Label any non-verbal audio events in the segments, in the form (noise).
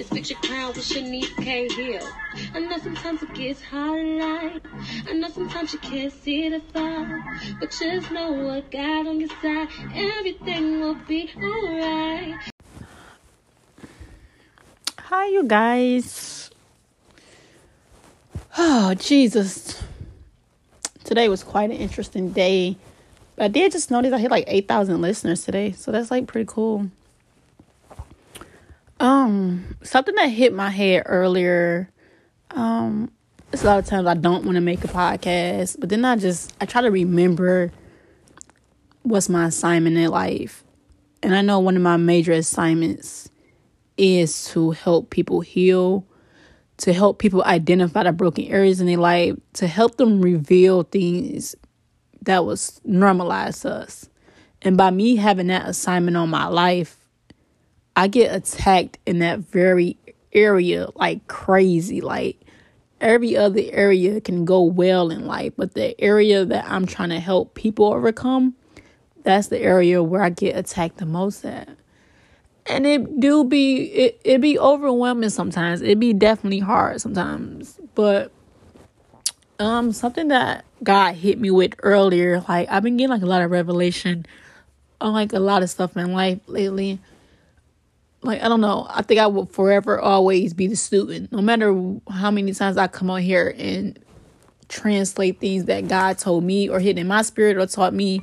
It's fix your crown with Shanice K. Hill. I know sometimes it gets hard in life. I know sometimes you can't see the far. But just know what God on your side. Everything will be alright. Hi, you guys. Oh, Jesus. Today was quite an interesting day. I did just notice I hit like 8,000 listeners today. So that's like pretty cool. Um, something that hit my head earlier. Um, it's a lot of times I don't want to make a podcast, but then I just I try to remember what's my assignment in life. And I know one of my major assignments is to help people heal, to help people identify the broken areas in their life, to help them reveal things that was normalized to us. And by me having that assignment on my life, I get attacked in that very area like crazy. Like every other area can go well in life, but the area that I'm trying to help people overcome, that's the area where I get attacked the most at. And it do be it it be overwhelming sometimes. It be definitely hard sometimes. But um something that God hit me with earlier, like I've been getting like a lot of revelation on like a lot of stuff in life lately like I don't know. I think I will forever always be the student. No matter how many times I come on here and translate things that God told me or hit in my spirit or taught me,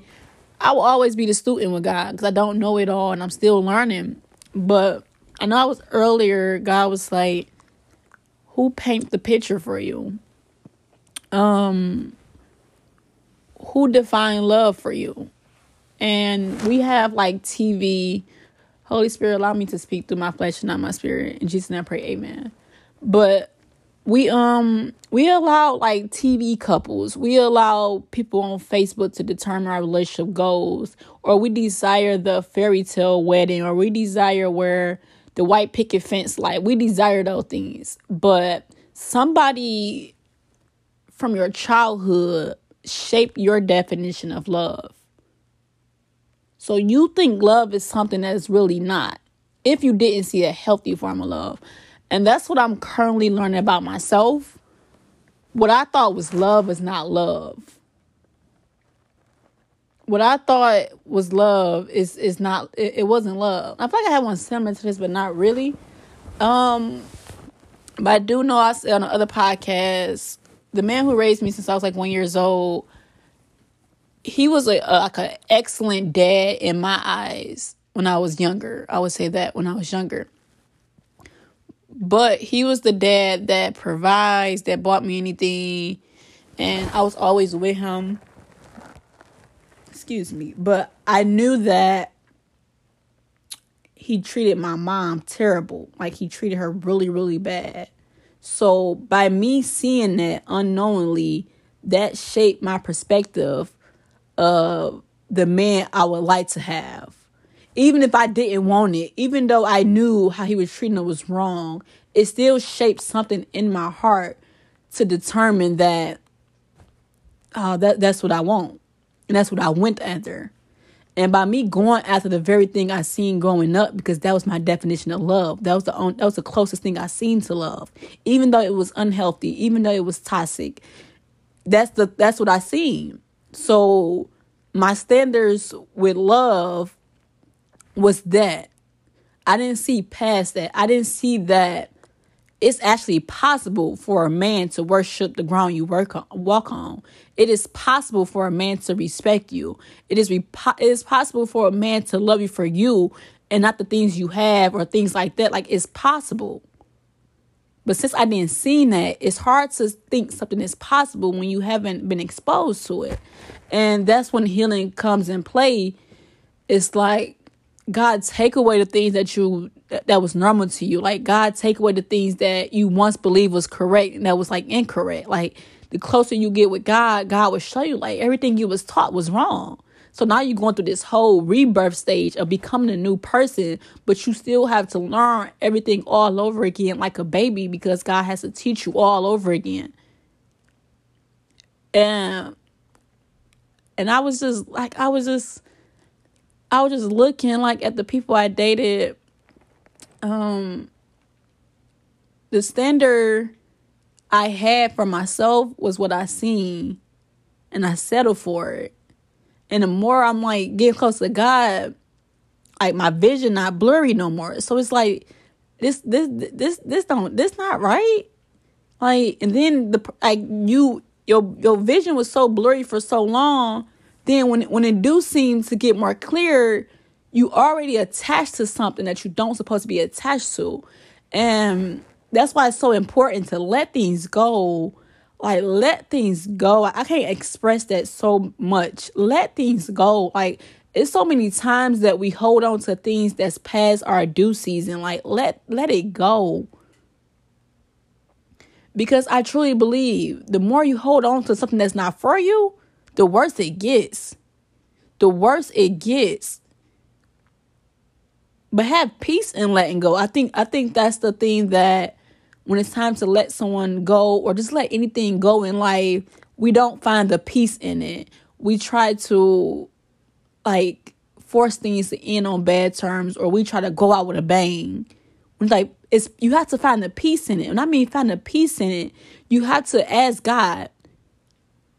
I will always be the student with God because I don't know it all and I'm still learning. But I know I was earlier, God was like, Who paint the picture for you? Um who define love for you? And we have like TV Holy Spirit, allow me to speak through my flesh and not my spirit. In Jesus' name I pray, amen. But we um we allow like TV couples, we allow people on Facebook to determine our relationship goals, or we desire the fairy tale wedding, or we desire where the white picket fence like we desire those things. But somebody from your childhood shaped your definition of love. So you think love is something that is really not if you didn't see a healthy form of love. And that's what I'm currently learning about myself. What I thought was love is not love. What I thought was love is is not it, it wasn't love. I feel like I had one similar to this, but not really. Um but I do know I said on the other podcast, the man who raised me since I was like one years old he was a, a, like an excellent dad in my eyes when I was younger. I would say that when I was younger. But he was the dad that provides, that bought me anything, and I was always with him. Excuse me, but I knew that he treated my mom terrible. Like he treated her really, really bad. So by me seeing that unknowingly, that shaped my perspective of the man I would like to have. Even if I didn't want it, even though I knew how he was treating her was wrong, it still shaped something in my heart to determine that uh, that that's what I want. And that's what I went after. And by me going after the very thing I seen growing up, because that was my definition of love. That was the only, that was the closest thing I seen to love. Even though it was unhealthy, even though it was toxic, that's the that's what I seen. So my standards with love was that I didn't see past that. I didn't see that it's actually possible for a man to worship the ground you work on, walk on. It is possible for a man to respect you. It is it is possible for a man to love you for you and not the things you have or things like that. Like it's possible. But since I didn't see that, it's hard to think something is possible when you haven't been exposed to it. And that's when healing comes in play. It's like God take away the things that you that was normal to you. Like God take away the things that you once believed was correct and that was like incorrect. Like the closer you get with God, God will show you like everything you was taught was wrong. So now you're going through this whole rebirth stage of becoming a new person, but you still have to learn everything all over again like a baby because God has to teach you all over again. And and I was just like I was just I was just looking like at the people I dated um the standard I had for myself was what I seen and I settled for it. And the more I'm like getting close to God, like my vision not blurry no more. So it's like this this this this don't this not right. Like and then the like you your your vision was so blurry for so long. Then when when it do seem to get more clear, you already attached to something that you don't supposed to be attached to. And that's why it's so important to let things go like let things go. I can't express that so much. Let things go. Like it's so many times that we hold on to things that's past our due season. Like let let it go. Because i truly believe the more you hold on to something that's not for you the worse it gets. The worse it gets. But have peace in letting go. I think i think that's the thing that when it's time to let someone go or just let anything go in life, we don't find the peace in it. We try to like force things to end on bad terms or we try to go out with a bang. Like it's you have to find the peace in it. And I mean find the peace in it, you have to ask God.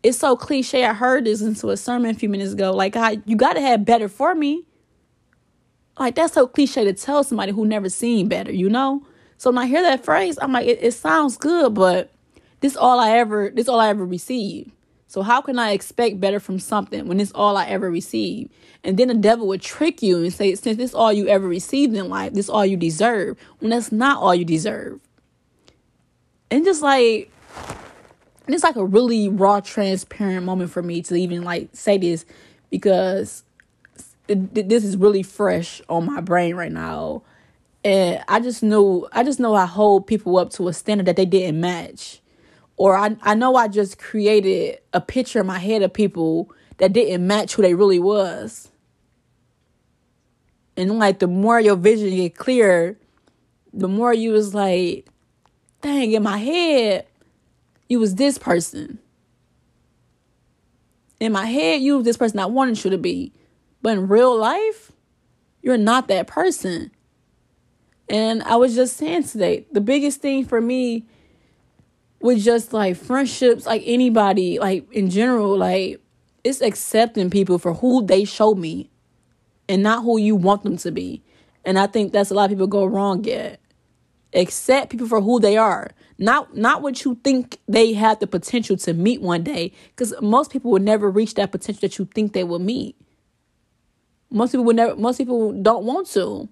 It's so cliche. I heard this into a sermon a few minutes ago. Like God, you gotta have better for me. Like that's so cliche to tell somebody who never seen better, you know? So when I hear that phrase, I'm like, it, it sounds good, but this all I ever this all I ever received. So how can I expect better from something when it's all I ever received? And then the devil would trick you and say, since this all you ever received in life, this all you deserve, when that's not all you deserve. And just like and it's like a really raw, transparent moment for me to even like say this because it, this is really fresh on my brain right now and I just knew I just know I hold people up to a standard that they didn't match. Or I I know I just created a picture in my head of people that didn't match who they really was. And like the more your vision get clear, the more you was like, dang, in my head, you was this person. In my head, you was this person I wanted you to be. But in real life, you're not that person. And I was just saying today, the biggest thing for me was just like friendships, like anybody, like in general, like it's accepting people for who they show me and not who you want them to be. And I think that's a lot of people go wrong at. Accept people for who they are. Not not what you think they have the potential to meet one day. Because most people would never reach that potential that you think they will meet. Most people would never most people don't want to.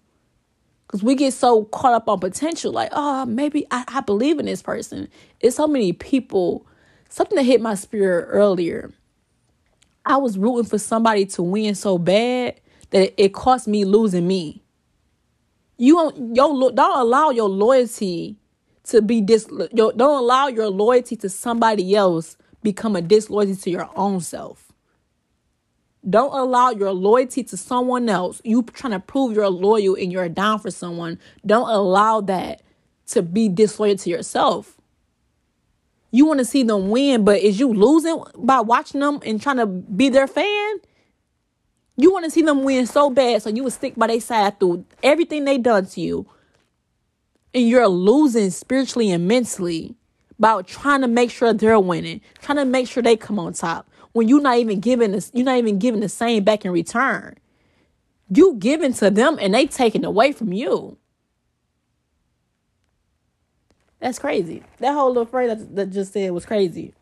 Because we get so caught up on potential, like, oh, maybe I, I believe in this person. It's so many people. Something that hit my spirit earlier. I was rooting for somebody to win so bad that it cost me losing me. You don't, your, don't allow your loyalty to be dis. Your, don't allow your loyalty to somebody else become a disloyalty to your own self. Don't allow your loyalty to someone else. You trying to prove you're loyal and you're down for someone. Don't allow that to be disloyal to yourself. You want to see them win, but is you losing by watching them and trying to be their fan? You want to see them win so bad, so you would stick by their side through everything they done to you. And you're losing spiritually and mentally by trying to make sure they're winning, trying to make sure they come on top when you're not even giving this, you're not even giving the same back in return. You giving to them and they taking away from you. That's crazy. That whole little phrase that, that just said was crazy.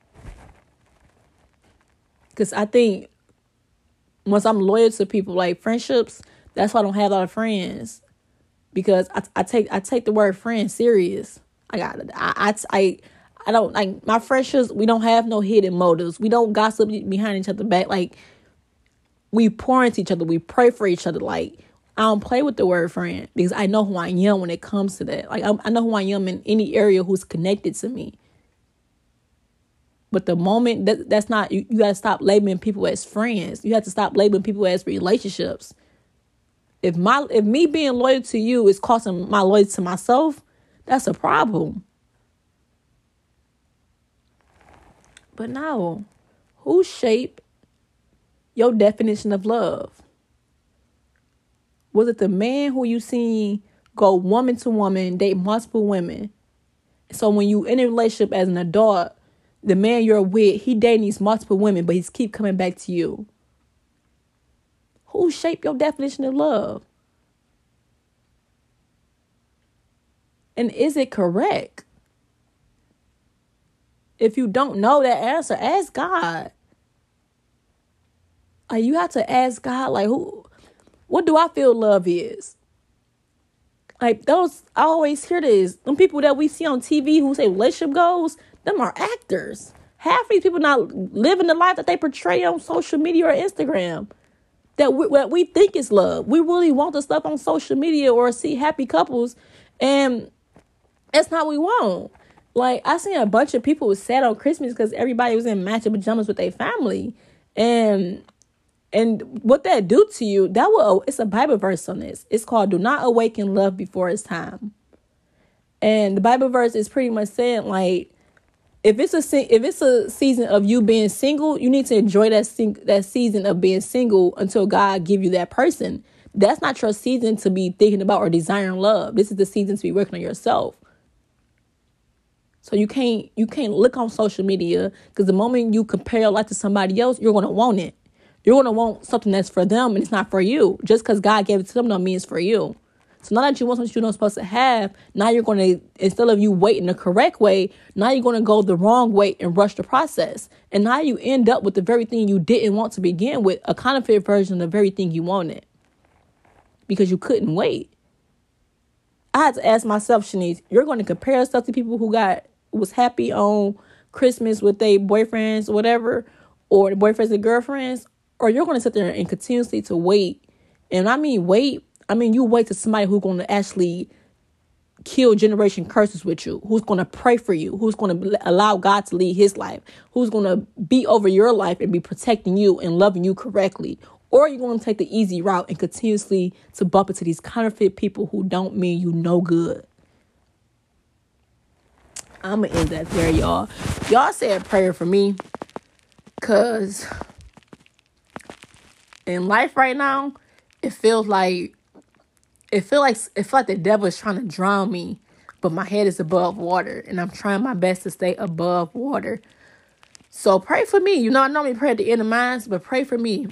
Cause I think once I'm loyal to people like friendships, that's why I don't have a lot of friends. Because I, I take I take the word friend serious. I got I I, I I don't like my friendships. We don't have no hidden motives. We don't gossip behind each other back. Like we pour into each other. We pray for each other. Like I don't play with the word friend because I know who I am when it comes to that. Like I, I know who I am in any area who's connected to me. But the moment that that's not you, you gotta stop labeling people as friends. You have to stop labeling people as relationships. If my if me being loyal to you is costing my loyalty to myself, that's a problem. But now, who shaped your definition of love? Was it the man who you seen go woman to woman, date multiple women? So when you in a relationship as an adult, the man you're with, he dating these multiple women, but he's keep coming back to you. Who shaped your definition of love? And is it correct? If you don't know that answer, ask God. Like you have to ask God, like who what do I feel love is? Like those I always hear this. Them people that we see on TV who say relationship goals, them are actors. Half these people not living the life that they portray on social media or Instagram. That we, what we think is love. We really want the stuff on social media or see happy couples, and that's not what we want. Like I seen a bunch of people was sad on Christmas because everybody was in matching pajamas with their family, and and what that do to you, that will it's a Bible verse on this. It's called Do Not Awaken Love Before It's Time. And the Bible verse is pretty much saying like if it's a if it's a season of you being single, you need to enjoy that sing, that season of being single until God give you that person. That's not your season to be thinking about or desiring love. This is the season to be working on yourself. So you can't you can't look on social media because the moment you compare your life to somebody else, you're gonna want it. You're to want something that's for them and it's not for you. Just because God gave it to them don't mean it's for you. So now that you want something you're not supposed to have, now you're to, instead of you waiting the correct way, now you're to go the wrong way and rush the process. And now you end up with the very thing you didn't want to begin with, a counterfeit version of the very thing you wanted. Because you couldn't wait. I had to ask myself, Shanice, you're going to compare yourself to people who got was happy on Christmas with their boyfriends whatever, or the boyfriends and girlfriends, or you're to sit there and continuously to wait. And I mean wait, I mean you wait to somebody who's to actually kill generation curses with you, who's going to pray for you, who's going to allow God to lead his life, who's going to be over your life and be protecting you and loving you correctly. Or you're going to take the easy route and continuously to bump into these counterfeit people who don't mean you no good. I'm going to end that there, y'all. Y'all say a prayer for me because in life right now, it feels like it feel like it feel like the devil is trying to drown me, but my head is above water, and I'm trying my best to stay above water. So pray for me. You know, I normally pray at the end of mine, but pray for me.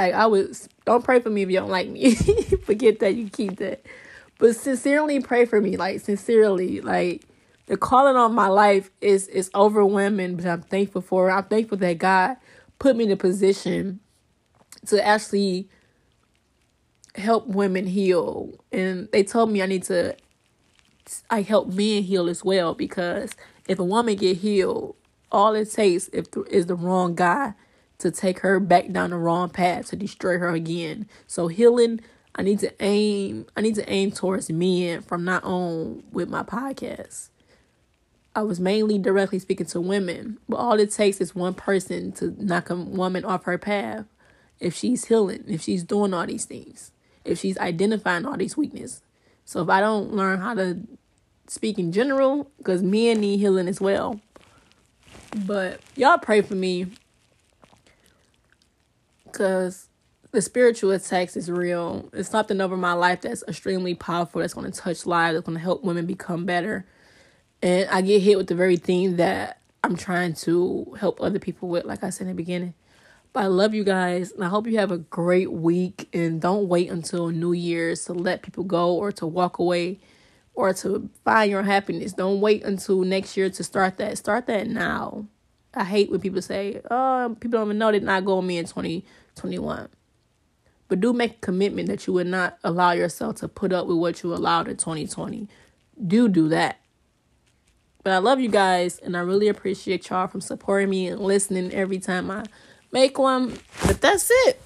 Like I was don't pray for me if you don't like me. (laughs) Forget that. You keep that. But sincerely pray for me. Like sincerely, like the calling on my life is is overwhelming, but I'm thankful for it. I'm thankful that God put me in a position to actually help women heal. And they told me I need to I help men heal as well because if a woman get healed, all it takes if is the wrong guy to take her back down the wrong path to destroy her again. So healing, I need to aim I need to aim towards men from not on with my podcast. I was mainly directly speaking to women, but all it takes is one person to knock a woman off her path if she's healing, if she's doing all these things, if she's identifying all these weaknesses. So if I don't learn how to speak in general, because men need healing as well. But y'all pray for me. Because the spiritual attacks is real. It's something over my life that's extremely powerful, that's going to touch lives, that's going to help women become better. And I get hit with the very thing that I'm trying to help other people with, like I said in the beginning. But I love you guys, and I hope you have a great week. And don't wait until New Year's to let people go or to walk away or to find your happiness. Don't wait until next year to start that. Start that now. I hate when people say, oh, people don't even know they're not going me in 2021. But do make a commitment that you would not allow yourself to put up with what you allowed in 2020. Do do that. But I love you guys, and I really appreciate y'all from supporting me and listening every time I make one. But that's it.